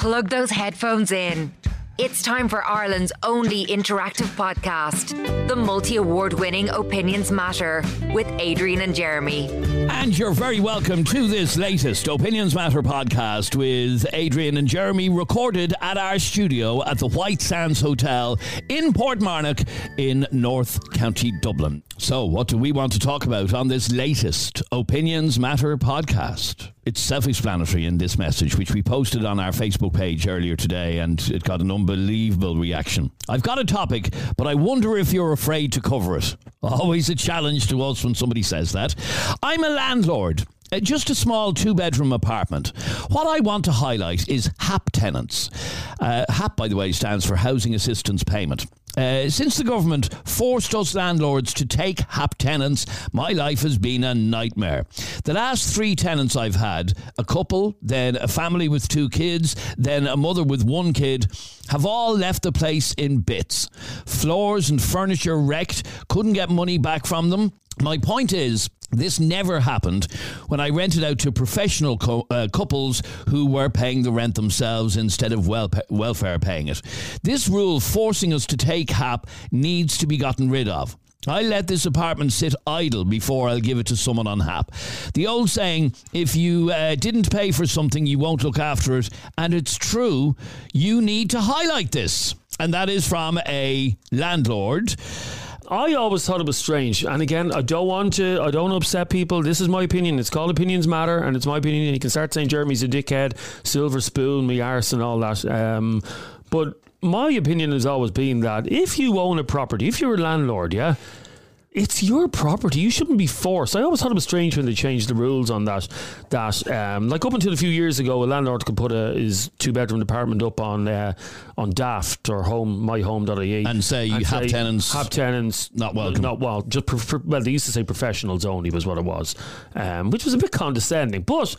Plug those headphones in. It's time for Ireland's only interactive podcast, the multi award winning Opinions Matter with Adrian and Jeremy. And you're very welcome to this latest Opinions Matter podcast with Adrian and Jeremy, recorded at our studio at the White Sands Hotel in Portmarnock in North County Dublin. So, what do we want to talk about on this latest Opinions Matter podcast? It's self explanatory in this message, which we posted on our Facebook page earlier today, and it got an unbelievable reaction. I've got a topic, but I wonder if you're afraid to cover it. Always a challenge to us when somebody says that. I'm a landlord. Uh, just a small two bedroom apartment. What I want to highlight is HAP tenants. Uh, HAP, by the way, stands for Housing Assistance Payment. Uh, since the government forced us landlords to take HAP tenants, my life has been a nightmare. The last three tenants I've had, a couple, then a family with two kids, then a mother with one kid, have all left the place in bits. Floors and furniture wrecked, couldn't get money back from them. My point is, this never happened when I rented out to professional co- uh, couples who were paying the rent themselves instead of wel- welfare paying it. This rule forcing us to take HAP needs to be gotten rid of. I let this apartment sit idle before I'll give it to someone on HAP. The old saying, if you uh, didn't pay for something, you won't look after it, and it's true, you need to highlight this. And that is from a landlord. I always thought it was strange. And again, I don't want to, I don't upset people. This is my opinion. It's called Opinions Matter, and it's my opinion. And you can start saying Jeremy's a dickhead, silver spoon, me arse, and all that. Um, but my opinion has always been that if you own a property, if you're a landlord, yeah, it's your property. You shouldn't be forced. I always thought it was strange when they changed the rules on that. That um, like up until a few years ago, a landlord could put a, his two bedroom apartment up on uh, on Daft or Home My MyHome.ie And say you have tenants HAP tenants not welcome. Not well. Just pre- pre- well, they used to say professionals only was what it was, um, which was a bit condescending. But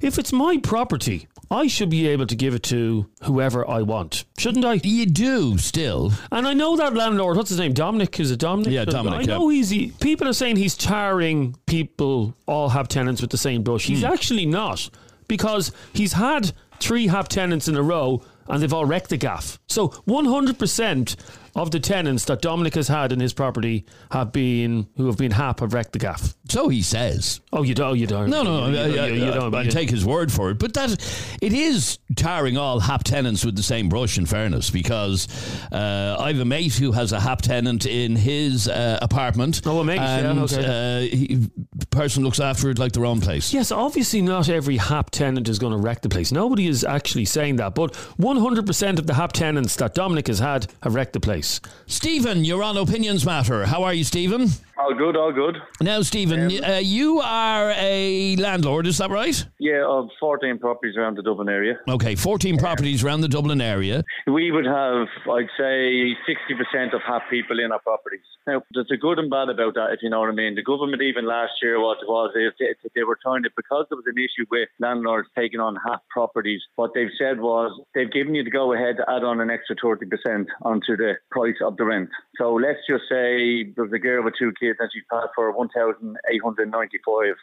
if it's my property, I should be able to give it to whoever I want, shouldn't I? You do still. And I know that landlord. What's his name? Dominic. Is it Dominic? Yeah, Dominic, I know he's. He, people are saying he's tarring people. All HAP tenants with the same brush. He's hmm. actually not because he's had three HAP tenants in a row. And they've all wrecked the gaff. So 100% of the tenants that Dominic has had in his property have been, who have been HAP, have wrecked the gaff. So he says. Oh, you don't, you don't. No, no, you, I, you, I, you, you don't. I you- take his word for it. But that it is tarring all HAP tenants with the same brush. In fairness, because uh, I have a mate who has a HAP tenant in his uh, apartment. Oh, a mate, yeah, okay. uh, he, person looks after it like their own place. Yes, obviously not every HAP tenant is going to wreck the place. Nobody is actually saying that, but 100% of the HAP tenants that Dominic has had have wrecked the place. Stephen, you're on Opinions Matter. How are you, Stephen? All good, all good. Now, Stephen, uh, you are a landlord, is that right? Yeah, of 14 properties around the Dublin area. Okay, 14 properties around the Dublin area. We would have, I'd say, 60% of HAP people in our properties. Now, there's a good and bad about that, if you know what I mean. The government, even last year, what it was, is they, they were trying to, because there was an issue with landlords taking on HAP properties, what they've said was they've given you the go ahead to add on an extra 30% onto the price of the rent. So let's just say there's a girl with two kids and she's paid for 1,895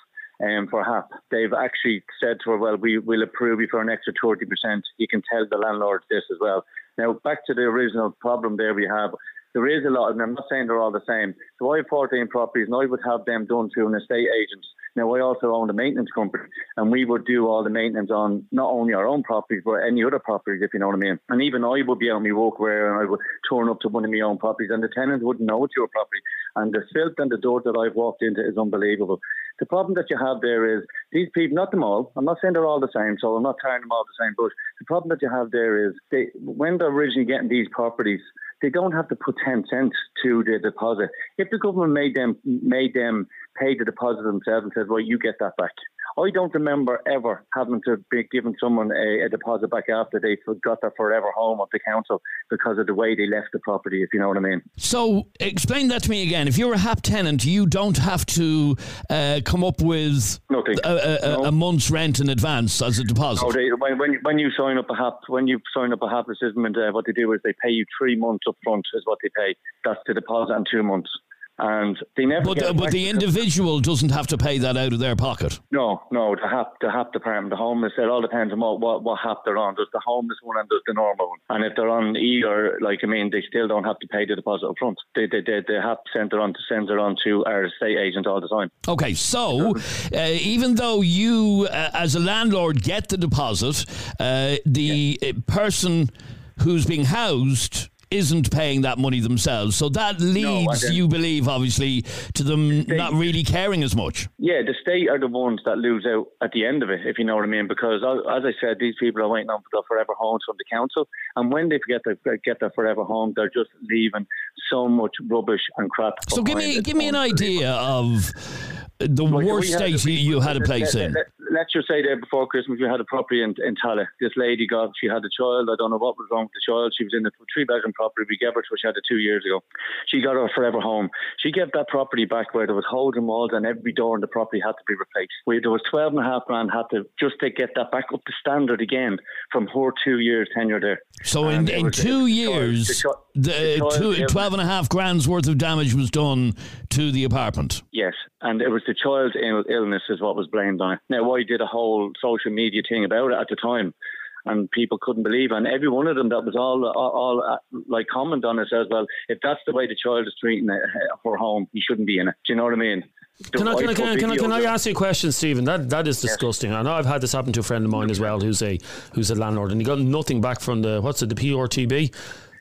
um, for HAP. They've actually said to her, well, we will approve you for an extra 30%. You can tell the landlord this as well. Now, back to the original problem there we have. There is a lot, and I'm not saying they're all the same. So I have 14 properties, and I would have them done through an estate agent. Now, I also own a maintenance company, and we would do all the maintenance on not only our own properties, but any other properties, if you know what I mean. And even I would be on my walkway, and I would turn up to one of my own properties, and the tenants wouldn't know it's your property. And the filth and the dirt that I've walked into is unbelievable. The problem that you have there is these people, not them all, I'm not saying they're all the same, so I'm not tearing them all the same, but the problem that you have there is they, when they're originally getting these properties, they don't have to put 10 cents to the deposit. If the government made them made them pay the deposit themselves and said, well, you get that back. I don't remember ever having to be giving someone a, a deposit back after they got their forever home at the council because of the way they left the property, if you know what I mean. So, explain that to me again. If you're a HAP tenant, you don't have to uh, come up with Nothing. a, a, a- No. a month's rent in advance as a deposit. No, they, when, when when you sign up a HAP, when you sign up a HAP assessment, uh, what they do is they pay you three months up front is what they pay. That's the deposit and two months. And they never. But, get uh, but the individual doesn't have to pay that out of their pocket. No, no, the HAP, the HAP department, the homeless, it all depends on what, what, what HAP they're on. There's the homeless one and there's the normal one. And if they're on either, like, I mean, they still don't have to pay the deposit up front. They, they, they, the HAP send it on to, send it on to our estate agent all the time. Okay, so uh, even though you, uh, as a landlord, get the deposit, uh, the uh, person who's being housed isn't paying that money themselves. So that leads, then- you believe, obviously, to them not really caring as much. Yeah, the state are the ones that lose out at the end of it, if you know what I mean. Because uh, as I said, these people are waiting on the forever homes from the council, and when they get their get their forever home, they're just leaving so much rubbish and crap. So give me give me an idea of the Like, worst state you- you had a place in. Let, let's just say there before Christmas, we had a property in, in Tallaght. This lady got, she had a child. I don't know what was wrong with the child. She was in a three bedroom property. We gave her to her. She had it two years ago. She got her forever home. She gave that property back where there was holes and walls and every door in the property had to be replaced. We, there was 12 and a half grand had to just to get that back up to standard again from her two years tenure there. So in, And in two the years, the the, the child- two, yeah. 12 and a half grand's worth of damage was done to the apartment. Yes, and it was the child's illness is what was blamed on it. Now, I did a whole social media thing about it at the time, and people couldn't believe. it. And every one of them that was all, all, all uh, like comment on it says, "Well, if that's the way the child is treating it, uh, her home, he shouldn't be in it." Do you know what I mean? Can I, can, I, can, I, can, I, can I ask you a question, Stephen? That that is disgusting. I know I've had this happen to a friend of mine as well, who's a who's a landlord, and he got nothing back from the what's it, the PRTB.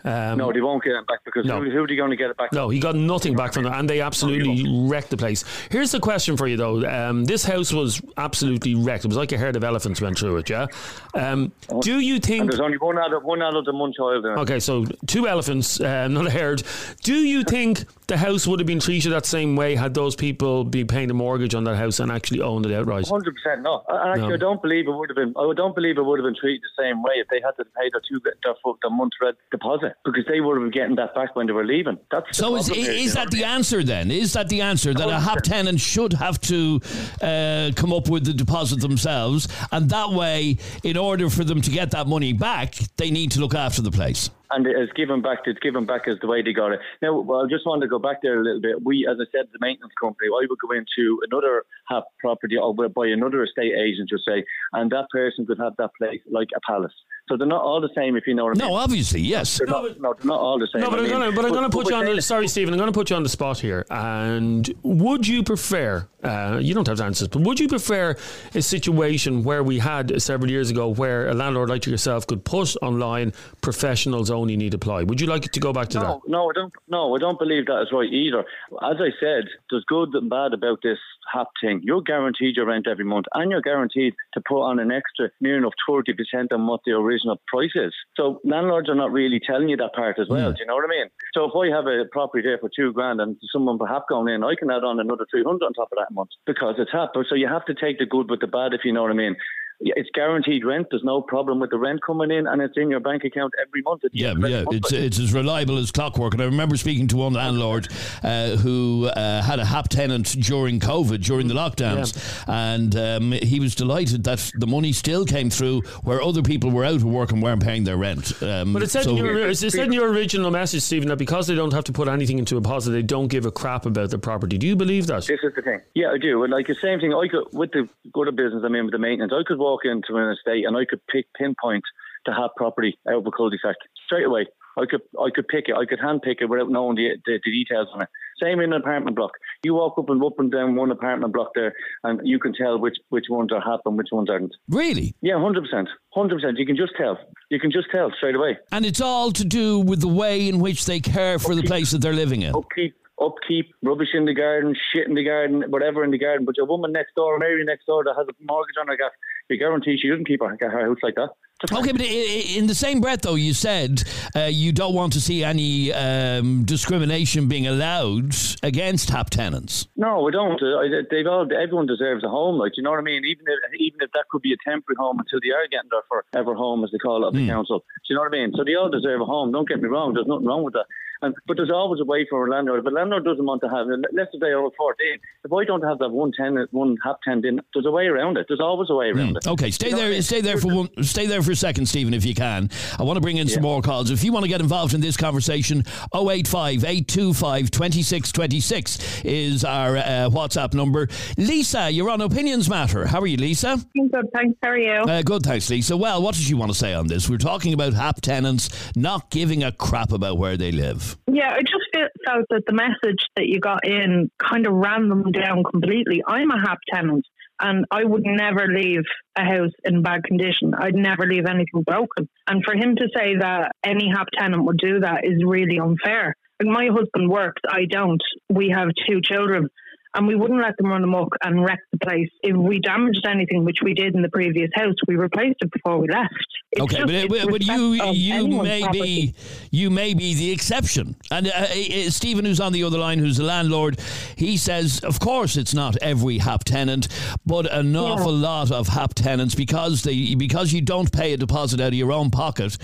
Um, No, they won't get it back because No. who, who are they going to get it back? No, he got nothing back from them, and they absolutely wrecked the place. Here's the question for you, though. Um, this house was absolutely wrecked. It was like a herd of elephants went through it. Yeah. Um, do you And think? there's only one adult, one adult and one child it. Okay, so two elephants, uh, not a herd. Do you think the house would have been treated that same way had those people been paying a mortgage on that house and actually owned it outright? Hundred percent no. And actually, No. I don't believe it would have been. I don't believe it would have been treated the same way if they had to pay their two their, their month's rent deposit because they would have been getting that back when they were leaving. That's So is, is that the answer then? Is that the answer that a HAP tenant should have to uh, come up with the deposit themselves, and that way, in order for them to get that money back, they need to look after the place? And it's given back. It's given back as the way they got it. Now, well, I just want to go back there a little bit. We, as I said, the maintenance company. I would go into another HAP property or by another estate agent, just say, and that person could have that place like a palace. So they're not all the same, if you know what I mean. No, obviously, yes. They're not, no, they're not all the same. No, but I I'm gonna, but I'm gonna put you on the. Sorry, Stephen. I'm gonna put you on the spot here. And would you prefer? Uh, you don't have to answer but would you prefer a situation where we had several years ago, where a landlord like yourself could put online professionals only need apply? Would you like to go back to No, no, I don't. No, I don't believe that is right either. As I said, there's good and bad about this HAP thing. You're guaranteed your rent every month, and you're guaranteed to put on an extra near enough thirty percent on what the original price is. So landlords are not really telling you that part as well. Hmm. Do you know what I mean? So if I have a property there for two grand and someone for HAP going in, I can add on another three hundred on top of that month because it's HAP. So you have to take the good with the bad, if you know what I mean. Yeah, It's guaranteed rent. There's no problem with the rent coming in, and it's in your bank account every month. at the Yeah, end of every yeah, month. it's it's as reliable as clockwork. And I remember speaking to one landlord uh, who uh, had a HAP tenant during COVID, during the lockdowns, and um, he was delighted that the money still came through where other people were out of work and weren't paying their rent. Um, But it said, so- in your, it said in your original message, Stephen, that because they don't have to put anything into a deposit, they don't give a crap about the property. Do you believe that? This is the thing. Yeah, I do. And like the same thing, I could with the go to business. I mean, with the maintenance, I could walk into an estate and I could pick pinpoint to have property out of a cul-de-sac straight away. I could I could pick it. I could hand pick it without knowing the, the, the details on it. Same in an apartment block. You walk up and up and down one apartment block there, and you can tell which which ones are HAP and which ones aren't. really, Yeah, hundred percent, hundred percent. You can just tell. You can just tell straight away. and it's all to do with the way in which they care for the place that they're living in. upkeep, upkeep, rubbish in the garden, shit in the garden, whatever in the garden. But your woman next door, Mary next door, that has a mortgage on her gas, you guarantee she doesn't keep her, her house like that. Okay, but i- i- in the same breath, though, you said uh, you don't want to see any um, discrimination being allowed against HAP tenants. No, we don't. Uh, they've all, everyone deserves a home. Like, you know what I mean? Even if, even if that could be a temporary home until they are getting their forever home, as they call it, of the council. Do you know what I mean? So they all deserve a home. Don't get me wrong. There's nothing wrong with that. And, but there's always a way for a landlord. If a landlord doesn't want to have, let's say they're over 14, if I don't have that one tenant, one HAP tenant in, there's a way around it. There's always a way around it. Okay, stay You know what I there. mean? Stay there for one. Stay there for for a second, Stephen, if you can. I want to bring in yeah. some more calls. If you want to get involved in this conversation, 085 825 2626 is our uh, WhatsApp number. Lisa, you're on Opinions Matter. How are you, Lisa? I'm good, thanks. How are you? Uh, good, thanks, Lisa. Well, what did you want to say on this? We're talking about HAP tenants not giving a crap about where they live. Yeah, I just felt that the message that you got in kind of ran them down completely. I'm a HAP tenant and I would never leave a house in bad condition. I'd never leave anything broken. And for him to say that any HAP tenant would do that is really unfair. Like my husband works, I don't. We have two children and we wouldn't let them run amok and wreck the place. If we damaged anything, which we did in the previous house, we replaced it before we left. It's okay, but, uh, but you you may be you may be the exception. And uh, uh, uh, Stephen, who's on the other line, who's the landlord, he says, of course, it's not every HAP tenant, but an awful lot of HAP tenants because they because you don't pay a deposit out of your own pocket.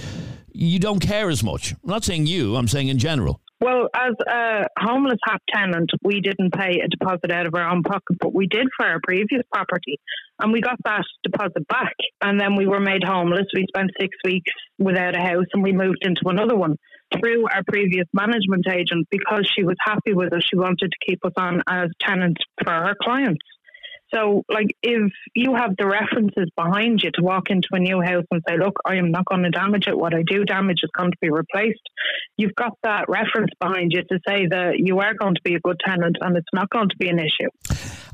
You don't care as much. I'm not saying you. I'm saying in general. Well, as a homeless HAP tenant, we didn't pay a deposit out of our own pocket, but we did for our previous property. And we got that deposit back. And then we were made homeless. We spent six weeks without a house and we moved into another one through our previous management agent because she was happy with us. She wanted to keep us on as tenants for her clients. So, like, if you have the references behind you to walk into a new house and say, look, I am not going to damage it. What I do damage is going to be replaced. You've got that reference behind you to say that you are going to be a good tenant and it's not going to be an issue.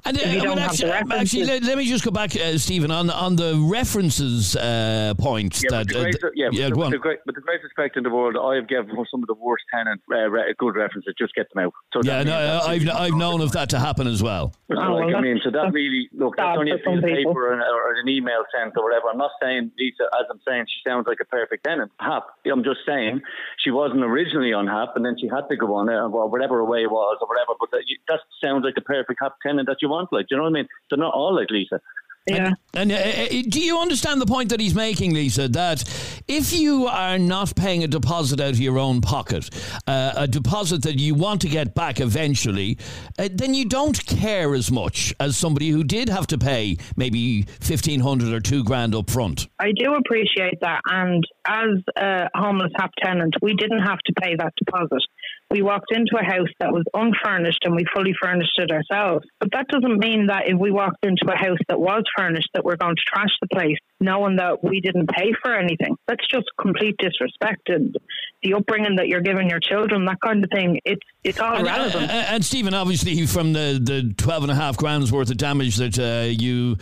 And, uh, I mean, actually, actually let, let, me just go back, uh, Stephen, on on the references uh, point. Yeah, that, great, uh, yeah, yeah, with, the, great, with the greatest respect in the world, I have given some of the worst tenants uh, good references. Just get them out. So yeah, no, I've I've known of that to happen as well. So, oh, like, I mean, so that really look that's only a piece of paper or an, email sent or whatever. I'm not saying Lisa, as I'm saying, she sounds like a perfect tenant. HAP. I'm just saying she wasn't originally on HAP, and then she had to go on it, or whatever way it was, or whatever. But that, that sounds like a perfect HAP tenant that you want. Like, do you know what I mean? They're not all like Lisa. Yeah. And, and uh, uh, do you understand the point that he's making, Lisa? That if you are not paying a deposit out of your own pocket, uh, a deposit that you want to get back eventually, uh, then you don't care as much as somebody who did have to pay maybe fifteen hundred or two grand up front. I do appreciate that, and as a homeless HAP tenant, we didn't have to pay that deposit we walked into a house that was unfurnished and we fully furnished it ourselves. But that doesn't mean that if we walked into a house that was furnished that we're going to trash the place knowing that we didn't pay for anything. That's just complete disrespect and the upbringing that you're giving your children, that kind of thing. It's it's all and, uh, relevant. Uh, and Stephen, obviously, from the, the 12 and a half grand's worth of damage that uh, you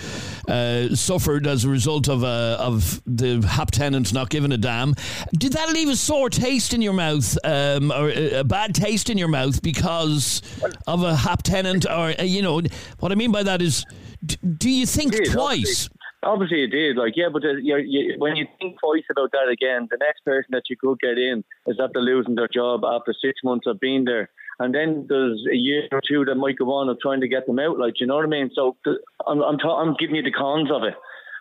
uh, suffered as a result of uh, of the HAP tenants not giving a damn, did that leave a sore taste in your mouth um, or bad taste in your mouth because of a HAP tenant? Or, uh, you know, what I mean by that is, do you think twice? Obviously, it did. Like, yeah, but uh, you, you, when you think twice about that again, the next person that you could get in is after losing their job after six months of being there. And then there's a year or two that might go on of trying to get them out. Like, you know what I mean? So I'm, I'm, ta- I'm giving you the cons of it.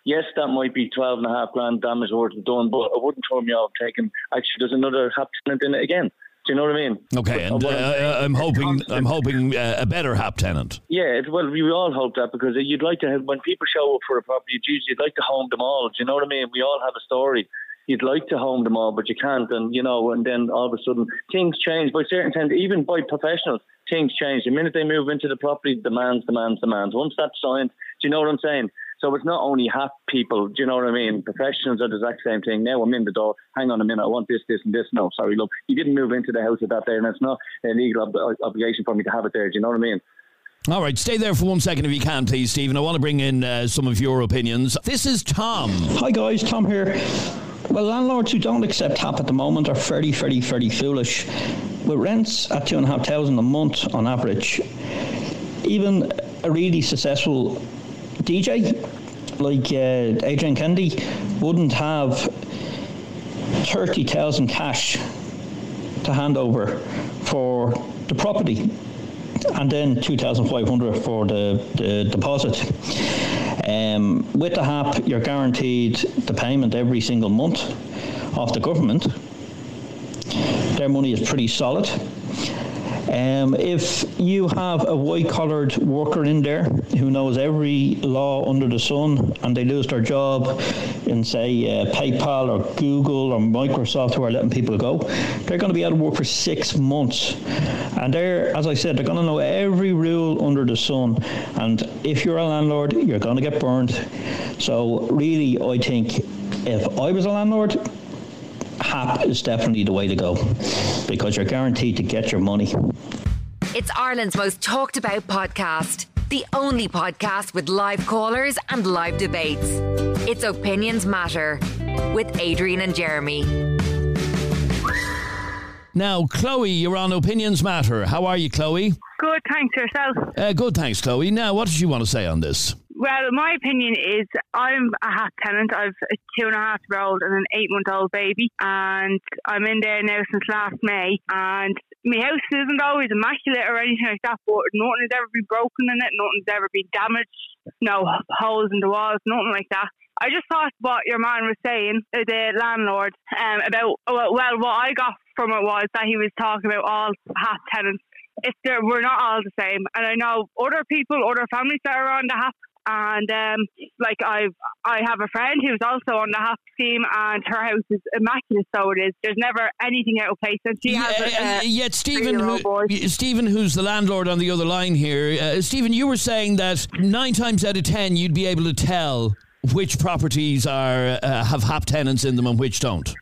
Yes, that might be 12 and a half grand damage worth done, but I wouldn't turn me off taking, actually, there's another HAP tenant in it again. Do you know what I mean? Okay, and uh, I'm hoping I'm hoping uh, a better HAP tenant. Yeah, well, we all hope that because you'd like to have when people show up for a property, you'd like to home them all. Do you know what I mean? We all have a story. You'd like to home them all, but you can't, and you know, and then all of a sudden things change by certain times, even by professionals. Things change the minute they move into the property. Demands, demands, demands. Once that's signed, do you know what I'm saying? So it's not only HAP people, do you know what I mean? Professionals are the exact same thing. Now I'm in the door. Hang on a minute. I want this, this, and this. No, sorry, look, you didn't move into the house at that day, and it's not a legal ob- obligation for me to have it there. Do you know what I mean? All right, stay there for one second if you can, please, Stephen. I want to bring in uh, some of your opinions. This is Tom. Hi, guys. Tom here. Well, landlords who don't accept HAP at the moment are very, very, very foolish. With rents at two and a half thousand a month on average, even a really successful DJ like uh, Adrian Kennedy wouldn't have 30,000 cash to hand over for the property and then 2,500 for the, the deposit. Um, with the HAP, you're guaranteed the payment every single month of the government. Their money is pretty solid. Um, if you have a white collared worker in there who knows every law under the sun and they lose their job in, say, uh, PayPal or Google or Microsoft who are letting people go, they're going to be out of work for six months. And they're, as I said, they're going to know every rule under the sun. And if you're a landlord, you're going to get burned. So, really, I think if I was a landlord, HAP is definitely the way to go because you're guaranteed to get your money. It's Ireland's most talked about podcast, the only podcast with live callers and live debates. It's Opinions Matter with Adrian and Jeremy. Now, Chloe, you're on Opinions Matter. How are you, Chloe? Good, thanks yourself. Uh, good, thanks, Chloe. Now, what did you want to say on this? Well, my opinion is I'm a HAP tenant. I've a two and a HAP year old and an eight month old baby, and I'm in there now since last May. And my house isn't always immaculate or anything like that, but nothing has ever been broken in it, nothing's ever been damaged, no holes in the walls, nothing like that. I just thought what your man was saying, uh, the landlord, um, about well, what I got from it was that he was talking about all half tenants. There, we're not all the same, and I know other people, other families that are on the HAP and um, like I've, I have a friend who's also on the HAP scheme, and her house is immaculate. So it is. There's never anything out of place, and she Yeah, has. A, uh, a yet Stephen, who, Stephen, who's the landlord on the other line here, uh, Stephen, you were saying that nine times out of ten you'd be able to tell which properties are uh, have HAP tenants in them and which don't.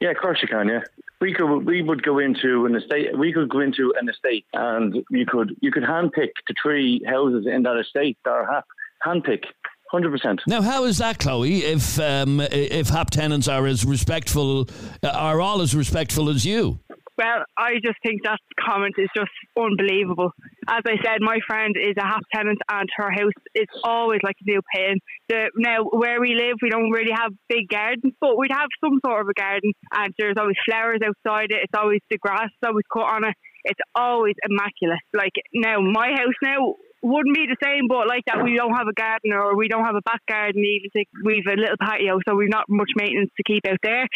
Yeah, of course you can. Yeah, we could we would go into an estate. We could go into an estate, and you could you could handpick the three houses in that estate that are HAP. Handpick, hundred percent. Now, how is that, Chloe? If um, if HAP tenants are as respectful, uh, are all as respectful as you? Well, I just think that comment is just unbelievable. As I said, my friend is a HAP tenant, and her house is always like a new pain. The, now, where we live, we don't really have big gardens, but we'd have some sort of a garden, and there's always flowers outside it. It's always the grass is always cut on it. It's always immaculate. Like now, my house now wouldn't be the same, but like that, we don't have a garden or we don't have a back garden. Even like we've a little patio, so we've not much maintenance to keep out there.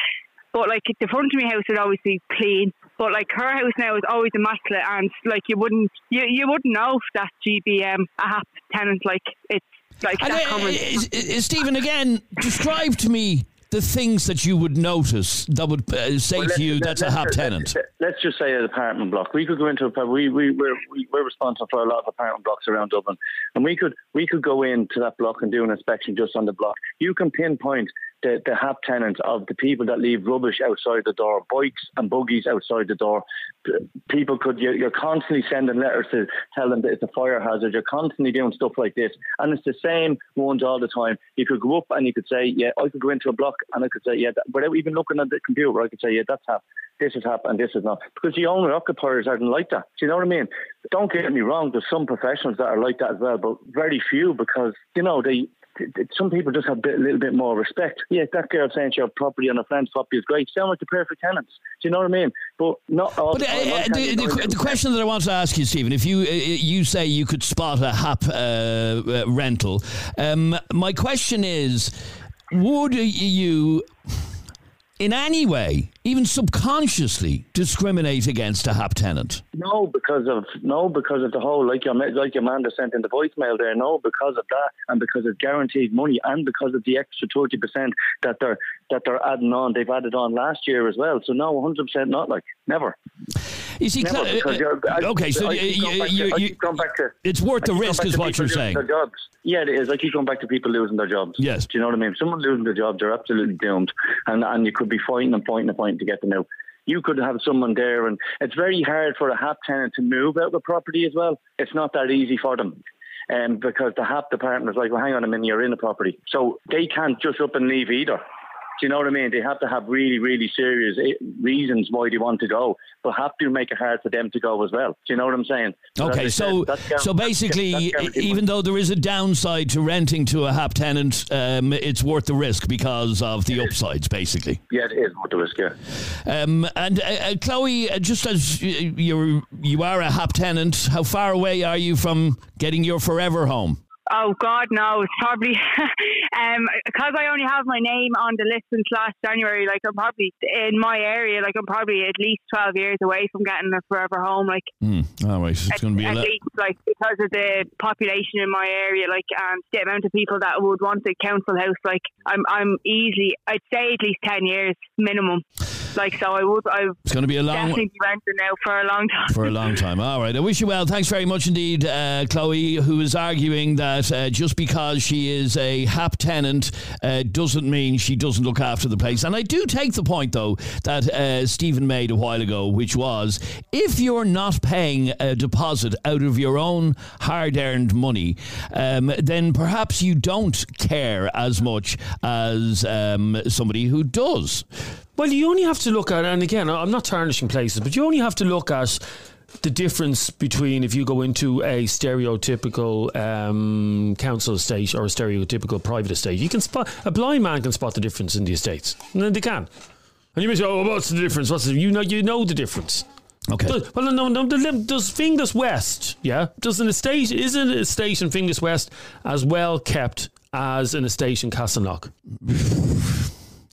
But like the front of my house would always be clean. But like her house now is always immaculate, and like you wouldn't you, you wouldn't know if that GBM a HAP tenant. Like it's like And, that uh, comment. uh, uh, Stephen, again, describe to me the things that you would notice that would uh, say Well, to you that's a HAP tenant. Let's just say an apartment block. We could go into a we we we're, we- we're responsible for a lot of apartment blocks around Dublin, and we could we could go into that block and do an inspection just on the block. You can pinpoint the, the HAP tenants of the people that leave rubbish outside the door, bikes and buggies outside the door. People could you're, constantly sending letters to tell them that it's a fire hazard. You're constantly doing stuff like this, and it's the same ones all the time. You could go up and you could say, yeah, I could go into a block and I could say, yeah, that, without even looking at the computer, I could say, yeah, that's HAP. This is HAP and this is not. Because the owner occupiers aren't like that. Do you know what I mean? Don't get me wrong. There's some professionals that are like that as well, but very few because you know they th- th- some people just have a little bit more respect. Yeah, that girl saying she had property on a friend's property is great. Sound like the perfect tenants. Do you know what I mean? But not all But the uh. Uh, the, the, the question that I want to ask you, Stephen, if you uh, you say you could spot a HAP uh, uh, rental, um, my question is, would you, in any way, even subconsciously, discriminate against a HAP tenant? No, because of no, because of the whole like your like your Amanda sent in the voicemail there. No, because of that, and because of guaranteed money, and because of the extra thirty percent that they're that they're adding on. They've added on last year as well. So no, one hundred percent not like never. You see, Never, Cla- because you're, I, okay, so I you, going you, back to- you, back to. it's worth the I risk, is what you're saying. Jobs. Yeah, it is. I keep going back to people losing their jobs. Yes. Do you know what I mean? If someone losing their job, they're absolutely doomed, and and you could be fighting and fighting and fighting to get them out. You could have someone there, and it's very hard for a HAP tenant to move out of the property as well. It's not that easy for them. Um, because the HAP department is like, well, hang on a minute, you're in the property. So they can't just up and leave either. Do you know what I mean? They have to have really, really serious eh, reasons why they want to go, but have to make it hard for them to go as well. Do you know what I'm saying? Okay, so said, so basically, even though there is a downside to renting to a HAP tenant, um, it's worth the risk because of the upsides, basically. yeah, it is worth the risk. Yeah. Um, and uh, uh, Chloe, uh, just as you're you are a HAP tenant, how far away are you from getting your forever home? Oh God, no! It's probably Um, because I only have my name on the list since last January, like I'm probably in my area, like I'm probably at least twelve years away from getting a forever home. Like, mm, all right, it's going to be at a least like because of the population in my area, like and the amount of people that would want a council house. Like, I'm I'm easily, I'd say at least ten years minimum. Like so, I would. I it's going to be a long definitely renting now for a long time. For a long time. All right. I wish you well. Thanks very much indeed, uh, Chloe, who is arguing that uh, just because she is a HAP tenant uh, doesn't mean she doesn't look after the place. And I do take the point though that uh, Stephen made a while ago, which was if you're not paying a deposit out of your own hard-earned money, um, then perhaps you don't care as much as um, somebody who does. Well, you only have to look at, and again, I'm not tarnishing places, but you only have to look at the difference between if you go into a stereotypical um, council estate or a stereotypical private estate. You can spot a blind man can spot the difference in the estates, and they can. And you may say, "Oh, what's the difference? What's the, you know? You know the difference." Okay. Does, well, no, no. Does Finglas West? Yeah. Does an estate is an estate in Finglas West as well kept as an estate in Castleknock?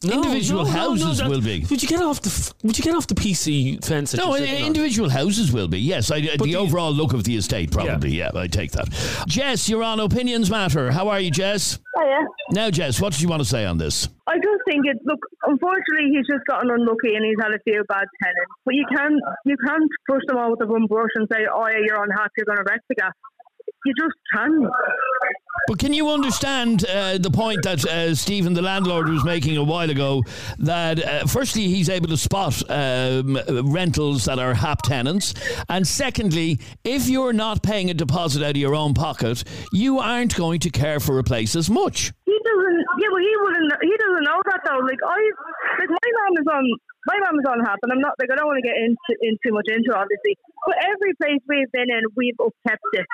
No, individual no, houses no, will be. Would you get off the Would you get off the PC fence? No, individual on? houses will be. Yes, I, the, the, overall look of the estate probably. Yeah. yeah, I take that. Jess, you're on Opinions Matter. How are you, Jess? Hiya. Now, Jess, what did you want to say on this? I just think it. Look, unfortunately, he's just gotten unlucky and he's had a few bad tenants. But you can't you can't push them all with a one brush and say, "Oh, yeah, you're on unhappy, you're going to wreck the gas." You just can. But can you understand uh, the point that uh, Stephen, the landlord, was making a while ago? That uh, firstly, he's able to spot um, rentals that are HAP tenants, and secondly, if you're not paying a deposit out of your own pocket, you aren't going to care for a place as much. He doesn't. Yeah, well, he wouldn't. He doesn't know that though. Like I, like my mom is on. My mom is on HAP, and I'm not like I don't want to get into in too much into it, obviously. But every place we've been in, we've upkept it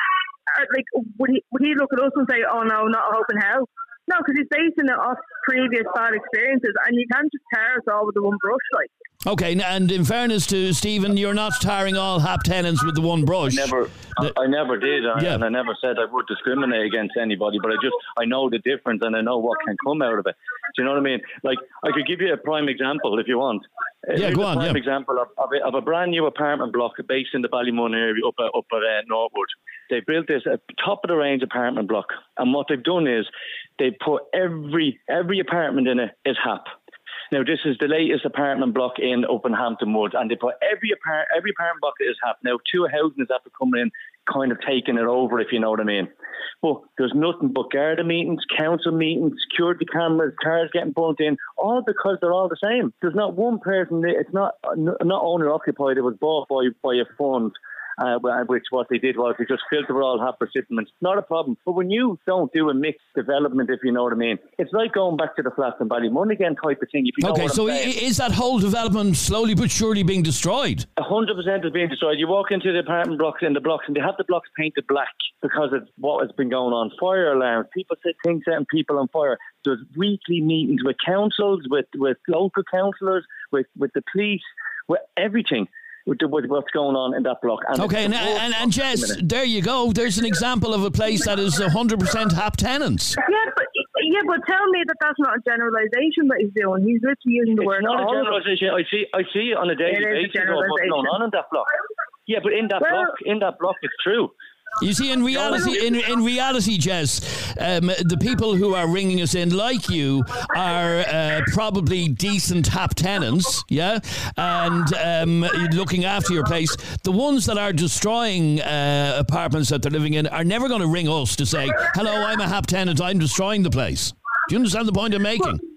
uh, like would he would he look at us and say, "Oh no, not in hell"? No, because he's basing it off previous bad experiences, and you can't just tear us all with the one brush, like. Okay, and in fairness to Stephen, you're not tarring all HAP tenants with the one brush. I never, the, I never did, yeah. and I never said I would discriminate against anybody. But I just, I know the difference, and I know what can come out of it. Do you know what I mean? Like, I could give you a prime example if you want. Uh, yeah, Here's go on. Prime yeah. example of, of a, of, a, brand new apartment block based in the Ballymun area up at, up at uh, Norwood. They built this a top of the range apartment block, and what they've done is they put every every apartment in it is HAP. Now, this is the latest apartment block in Hampton Woods, and they put every apart- every apartment block is HAP. Now, two is after coming in, kind of taking it over, if you know what I mean. Well, there's nothing but Garda meetings, council meetings, security cameras, cars getting bumped in, all because they're all the same. There's not one person. It's not not owner occupied. It was bought by by a fund uh, which what they did was they just filter all HAP recipients. Not a problem. But when you don't do a mixed development, if you know what I mean, it's like going back to the flats and Ballymun again type of thing. okay, so is that whole development slowly but surely being destroyed? hundred percent is being destroyed. You walk into the apartment blocks in the blocks and they have the blocks painted black because of what has been going on. Fire alarms, people set things setting people on fire. There's weekly meetings with councils, with, with local councillors, with, with the police, with everything with, with what's going on in that block. And okay, and, and, and Jess, there you go. There's an example of a place that is 100% HAP tenants. Yeah, but yeah, but tell me that that's not a generalisation that he's doing. He's literally using the it's word. Not a generalisation. I see. I see on a daily basis what's going on in that block. Yeah, but in that well, block, in that block, it's true. You see, in reality, in, in reality, Jess, um, the people who are ringing us in, like you, are uh, probably decent HAP tenants, yeah, and um, looking after your place. The ones that are destroying uh, apartments that they're living in are never going to ring us to say, "Hello, I'm a HAP tenant. I'm destroying the place." Do you understand the point I'm making? know,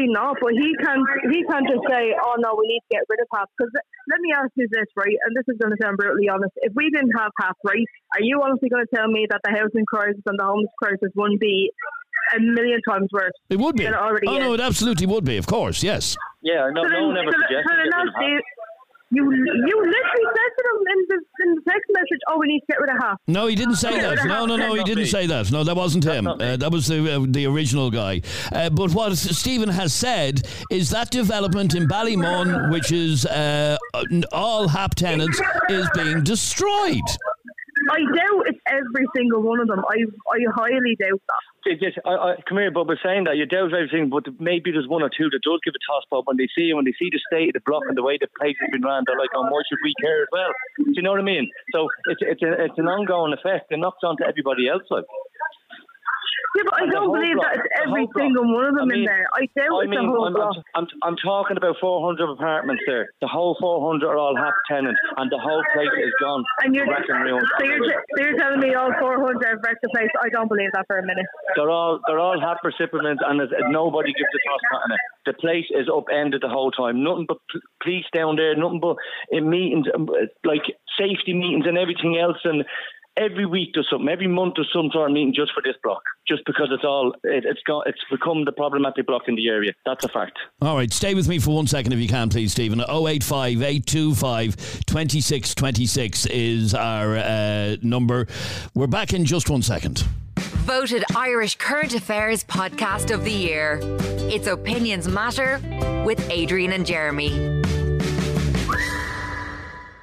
obviously not, but he can't. He can't just say, "Oh no, we need to get rid of HAP." Because let me ask you this, right? And this is going to sound brutally honest. If we didn't have HAP, right, are you honestly going to tell me that the housing crisis and the homeless crisis wouldn't be a million times worse? It would be. It already oh is? no, it absolutely would be. Of course, yes. Yeah, no, so no one ever so suggested. You you literally said to them in the, in the text message, "Oh, we need to get rid of HAP." No, he didn't say that. No, no, no, he didn't say that. No, that wasn't him. Uh, that was the uh, the original guy. Uh, but what Stephen has said is that development in Ballymun, which is uh, all HAP tenants, is being destroyed. I doubt it's every single one of them. I I highly doubt that. just, I, I, come here, but we're saying that you doubt everything, but maybe there's one or two that does give a toss up when they see when they see the state of the block and the way the place has been run. They're like, "Oh, why should we care as well?" Do you know what I mean? So it's it's a, it's an ongoing effect. It knocks on to everybody else. Like. Yeah, but I And don't believe block- that it's every whole block. single one of them I mean- in there. I doubt I it's mean, the whole I'm, block. I'm, I'm, I'm talking about 400 apartments there. The whole 400 are all HAP tenant, and the whole place is gone. And you're, so, you're, so you're telling me all 400 have wrecked the place? I don't believe that for a minute. They're all they're all HAP recipients, and nobody gives a toss on it. The place is upended the whole time. Nothing but police down there. Nothing but in meetings, um, like safety meetings and everything else. And every week there's something. Every month there's some sort of meeting just for this block, just because it's all it, it's got it's become the problematic block in the area. That's a fact. All right, stay with me for one second if you can, please, Stephen. 085 825 2626 is our uh, number. We're back in just one second. Voted Irish Current Affairs Podcast of the Year. It's Opinions Matter with Adrian and Jeremy.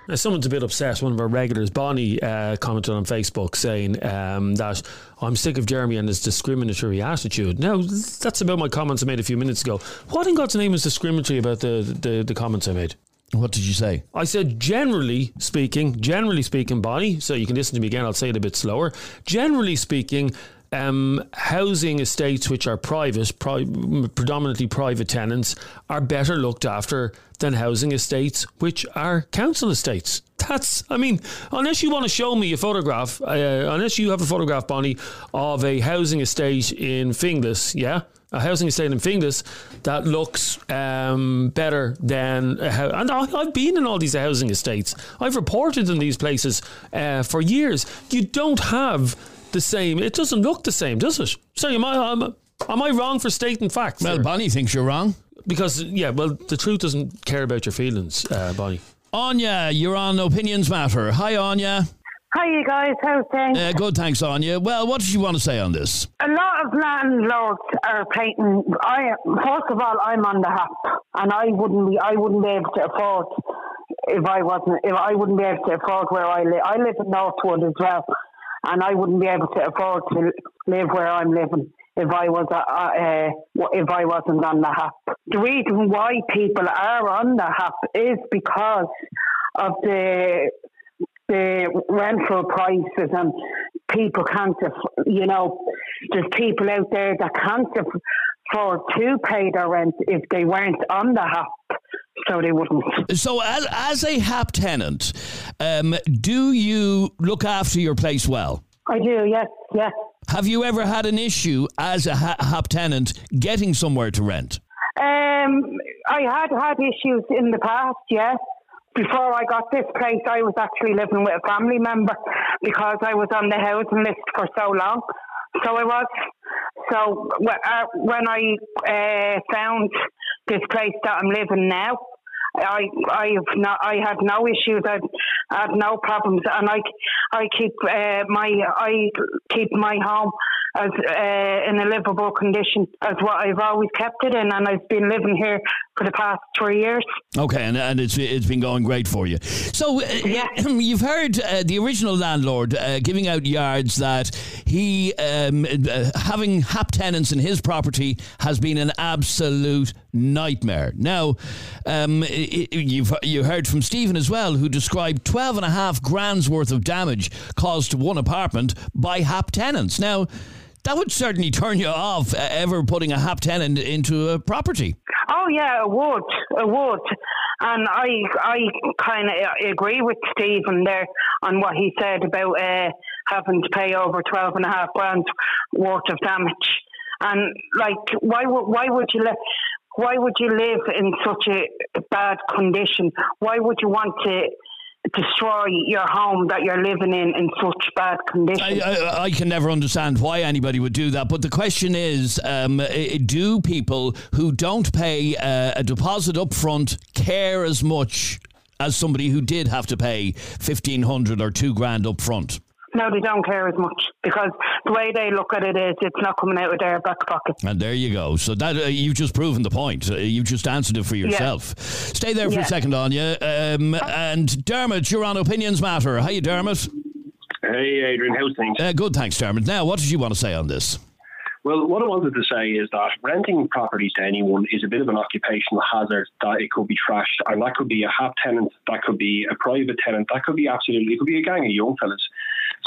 Now, someone's a bit upset. One of our regulars, Bonnie, uh, commented on Facebook saying um, that I'm sick of Jeremy and his discriminatory attitude. Now, that's about my comments I made a few minutes ago. What in God's name is discriminatory about the, the, the comments I made? What did you say? I said, generally speaking, generally speaking, Bonnie, so you can listen to me again, I'll say it a bit slower. Generally speaking, um, housing estates which are private, pri- predominantly private tenants, are better looked after than housing estates which are council estates. That's, I mean, unless you want to show me a photograph, uh, unless you have a photograph, Bonnie, of a housing estate in Finglas, yeah? A housing estate in Finglas that looks um, better than a house. And I- I've been in all these housing estates. I've reported in these places uh, for years. You don't have the same. It doesn't look the same, does it? So am I? Am, am I wrong for stating facts? Well, there? Bonnie thinks you're wrong. because yeah, well, the truth doesn't care about your feelings, uh, Bonnie. Anya, you're on Opinions Matter. Hi, Anya. Hi, you guys. How's things? Uh, good, thanks, Anya. Well, what did you want to say on this? a lot of landlords are painting. I first of all, I'm on the HAP, and I wouldn't be. I wouldn't be able to afford if I wasn't. If I wouldn't be able to afford where I live. I live in Northwood as well, and I wouldn't be able to afford to live where I'm living if I was uh, uh, if I wasn't on the HAP. The reason why people are on the HAP is because of the the rental prices and people can't, you know, there's people out there that can't aff- afford to pay their rent if they weren't on the HAP, so they wouldn't. So, as, as a HAP tenant, um, do you look after your place well? I do, yes, yes. Have you ever had an issue as a HAP tenant getting somewhere to rent? Um, I had had issues in the past, yes. Before I got this place, I was actually living with a family member because I was on the housing list for so long. So I was. So uh, when I uh, found this place that I'm living now, I I've not I had no issues. I had no problems, and I I keep uh, my I keep my home as uh, in a livable condition as what I've always kept it in, and I've been living here for the past three years. Okay, and, and it's it's been going great for you. So uh, Yeah. you've heard uh, the original landlord uh, giving out yards that he um, uh, having HAP tenants in his property has been an absolute nightmare. Now, um, i- i- you've you heard from Stephen as well, who described twelve and a half grand's worth of damage caused to one apartment by HAP tenants. Now. That would certainly turn you off uh, ever putting a HAP tenant into a property. Oh yeah, it would, it would, and I I kind of agree with Stephen there on what he said about uh, having to pay over twelve and a half grand worth of damage, and like why would why would you let why would you live in such a bad condition? Why would you want to destroy your home that you're living in in such bad condition? I, I, I can never understand why anybody would do that. But the question is um, do people who don't pay uh, a deposit up front care as much as somebody who did have to pay 1500 or two grand up front? No, they don't care as much because the way they look at it is it's not coming out of their back pocket. And there you go. So that uh, you've just proven the point. Uh, you've just answered it for yourself. Stay there for Yeah. a second, Anya. Um, and Dermot, you're on Opinions Matter. Hi, Dermot. Hey, Adrian, how's things? Uh, good, thanks, Dermot. Now, what did you want to say on this? Well, what I wanted to say is that renting properties to anyone is a bit of an occupational hazard that it could be trashed. And that could be a HAP tenant, that could be a private tenant, that could be absolutely, it could be a gang of young fellas.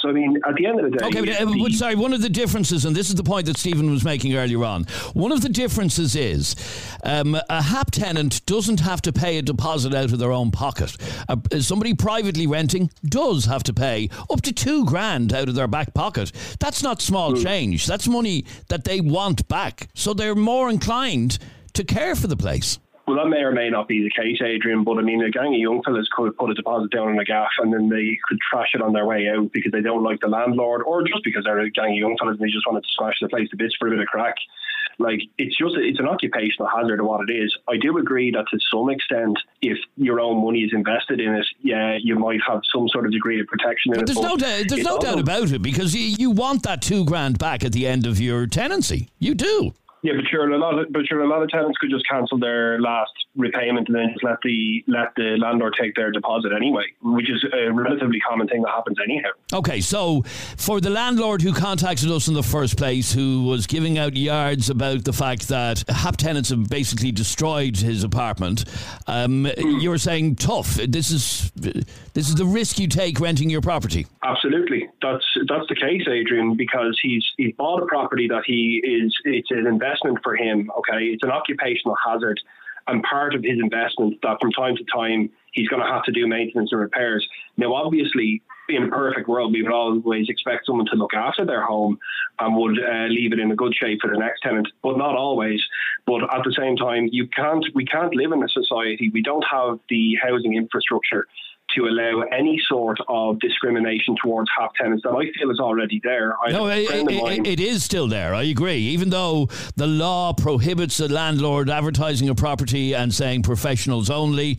So, I mean, at the end of the day. Okay, but, uh, the- but sorry, one of the differences, and this is the point that Stephen was making earlier on, one of the differences is um, a HAP tenant doesn't have to pay a deposit out of their own pocket. Uh, somebody privately renting does have to pay up to two grand out of their back pocket. That's not small change. That's money that they want back. So they're more inclined to care for the place. Well, that may or may not be the case, Adrian, but I mean, a gang of young fellas could put a deposit down on a gaff and then they could trash it on their way out because they don't like the landlord or just because they're a gang of young fellas and they just wanted to smash the place to bits for a bit of crack. Like, it's just, it's an occupational hazard of what it is. I do agree that to some extent, if your own money is invested in it, yeah, you might have some sort of degree of protection in But it. there's no, doubt, there's no doubt about it because you, you want that two grand back at the end of your tenancy. You do. Yeah, but sure, a lot of but sure, a lot of tenants could just cancel their last repayment and then just let the let the landlord take their deposit anyway, which is a relatively common thing that happens anyhow. Okay, so for the landlord who contacted us in the first place, who was giving out yards about the fact that HAP tenants have basically destroyed his apartment, um, you're saying tough. This is this is the risk you take renting your property. Absolutely, that's that's the case, Adrian, because he's he's bought a property that he is it's an investment for him. Okay, it's an occupational hazard, and part of his investment that from time to time he's going to have to do maintenance and repairs. Now, obviously, in a perfect world, we would always expect someone to look after their home and would uh, leave it in a good shape for the next tenant, but not always. But at the same time, you can't we can't live in a society we don't have the housing infrastructure to allow any sort of discrimination towards HAP tenants that I feel is already there. I No, it, it- it is still there. I agree. Even though the law prohibits a landlord advertising a property and saying professionals only,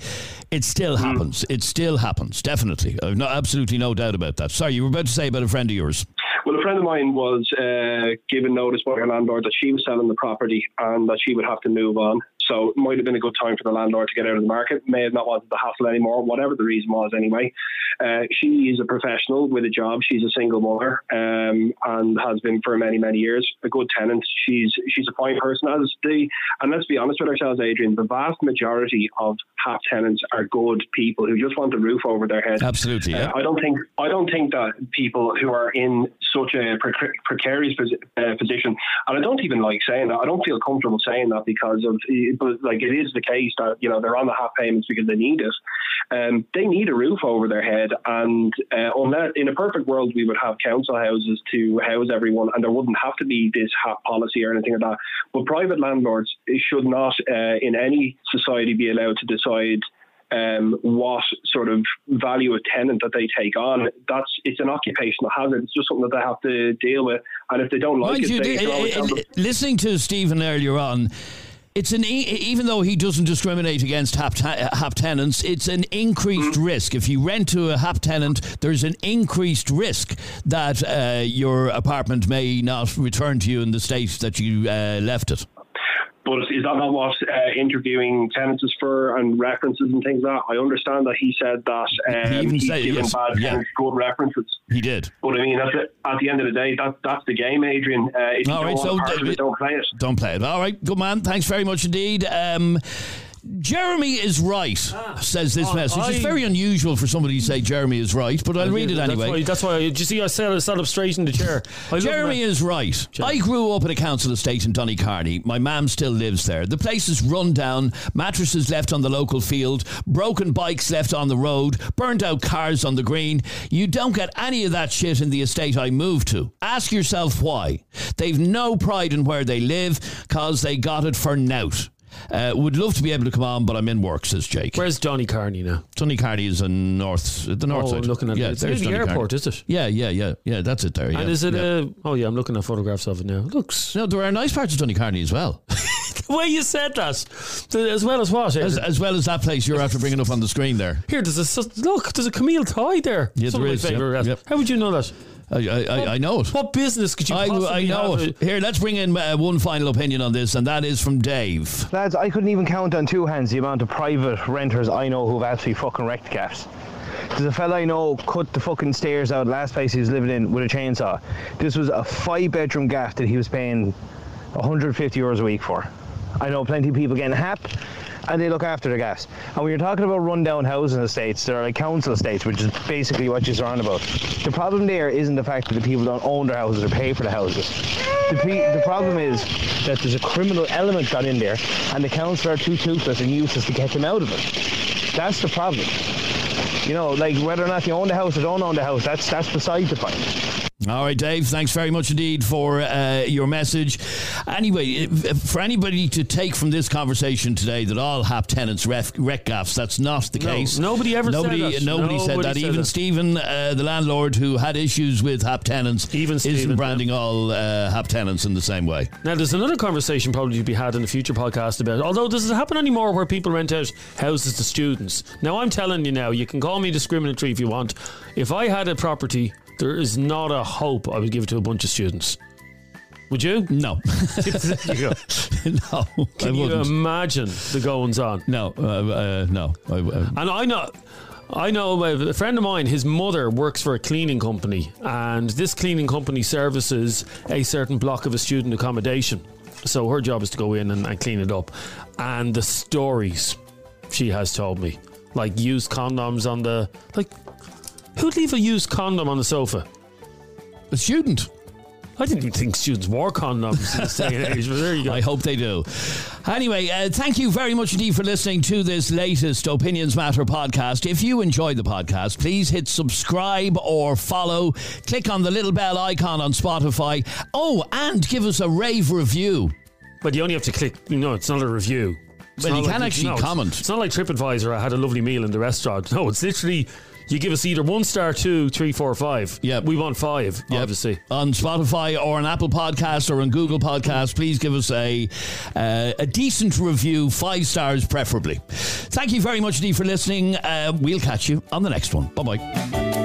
it still Hmm. happens. It still happens. Definitely. I've no, absolutely no doubt about that. Sorry, you were about to say about a friend of yours. Well, a friend of mine was uh, given notice by her landlord that she was selling the property and that she would have to move on. So it might have been a good time for the landlord to get out of the market. May have not wanted the hassle anymore, whatever the reason was anyway. Uh, she is a professional with a job. She's a single mother um, and has been for many, many years. A good tenant. She's she's a fine person. As the and let's be honest with ourselves, Adrian. The vast majority of HAP tenants are good people who just want a roof over their head. Absolutely, yeah. Uh, I don't think I don't think that people who are in such a preca- precarious posi- uh, position, and I don't even like saying that. I don't feel comfortable saying that because of, but like it is the case that you know they're on the HAP payments because they need it. Um, they need a roof over their head, and uh, unless in a perfect world we would have council houses to house everyone, and there wouldn't have to be this HAP policy or anything like that. But private landlords should not, uh, in any society, be allowed to decide um, what sort of value a tenant that they take on. That's it's an occupational hazard. It's just something that they have to deal with. And if they don't like Mind it, they uh, can always uh, listening to Stephen earlier on, it's an e- even though he doesn't discriminate against HAP, HAP tenants, it's an increased Mm. risk. If you rent to a HAP tenant, there's an increased risk that uh, your apartment may not return to you in the state that you uh, left it. But is that not what uh, interviewing tenants is for and references and things like that? I understand that he said that um, He even he's said- yes, bad yeah. tenants good references. He did. But I mean, at the, at the end of the day, that that's the game, Adrian. Uh, if you All don't right, want so d- it, don't play it. Don't play it. All right, good man. Thanks very much indeed. Um, Jeremy is right, ah. says this Oh, message. It's very unusual for somebody to say Jeremy is right, but I'll read it That's anyway. why- That's why. Did you see? I sat, sat up straight in the chair. I Jeremy is right. I grew up in a council estate in Donnycarney. My mam still lives there. The place is run down, mattresses left on the local field, broken bikes left on the road, burned out cars on the green. You don't get any of that shit in the estate I moved to. Ask yourself why. They've no pride in where they live because they got it for nout. Uh, would love to be able to come on, but I'm in work, says Jake. Where's Donnycarney now? Donnycarney is in north, the north Oh, side. Looking at yeah, it. It's there's near the airport, is it? Yeah, yeah, yeah, yeah. That's it there. Yeah, and is it? yeah. Uh, oh yeah, I'm looking at photographs of it now. Looks. No, there are nice parts of Donnycarney as well. the way you said that, as well as what? as, as well as that place you're after bringing up on the screen there. Here, there's a look. There's a Camille tie there. Yeah, Some there is, yep, yep. How would you know that? I, I, I, I know it. What business could you? I, possibly I know have it. Here, let's bring in uh, one final opinion on this, and that is from Dave. Lads, I couldn't even count on two hands the amount of private renters I know who've actually fucking wrecked gaffs. There's a fella I know cut the fucking stairs out last place he was living in with a chainsaw. This was a five bedroom gaff that he was paying 150 euros a week for. I know plenty of people getting HAP and they look after the gas. And when you're talking about rundown housing estates, there are like council estates, which is basically what you're on about. The problem there isn't the fact that the people don't own their houses or pay for the houses. The, pe- the problem is that there's a criminal element got in there, and the council are too toothless and useless to get them out of it. That's the problem. You know, like whether or not you own the house or don't own the house, that's that's beside the point. All right, Dave, thanks very much indeed for uh, your message. Anyway, for anybody to take from this conversation today that all HAP tenants ref, wreck gaffs, that's not the No, case. nobody ever said nobody, that. Nobody, said that. said Even that. Stephen, uh, the landlord who had issues with HAP tenants, Even Stephen, isn't branding all uh, HAP tenants in the same way. Now, there's another conversation probably to be had in a future podcast about. Although does it happen anymore where people rent out houses to students? Now, I'm telling you now, you can call me discriminatory if you want. If I had a property, there is not a hope I would give it to a bunch of students. Would you? No. There you go. no, Can you imagine the goings on? No, uh, uh, no. I, uh, And I know. I know a friend of mine, his mother works for a cleaning company, and this cleaning company services a certain block of a student accommodation. So her job is to go in and, and clean it up. And the stories she has told me, like used condoms on the. Like, who'd leave a used condom on the sofa? a student. I didn't even think students wore condoms in this day and age, but there you go. I hope they do. Anyway, uh, thank you very much indeed for listening to this latest Opinions Matter podcast. If you enjoyed the podcast, please hit subscribe or follow. Click on the little bell icon on Spotify. Oh, and give us a rave review. But you only have to click. You know, it's not a review. It's Well, you can actually it's- comment. It's not like TripAdvisor. I had a lovely meal in the restaurant. No, it's literally you give us either one star, two, three, four, five. Yeah, we want five. Yep. Obviously, On Spotify or on Apple Podcast or on Google Podcast, please give us a uh, a decent review, five stars preferably. Thank you very much indeed for listening. Uh, we'll catch you on the next one. Bye bye.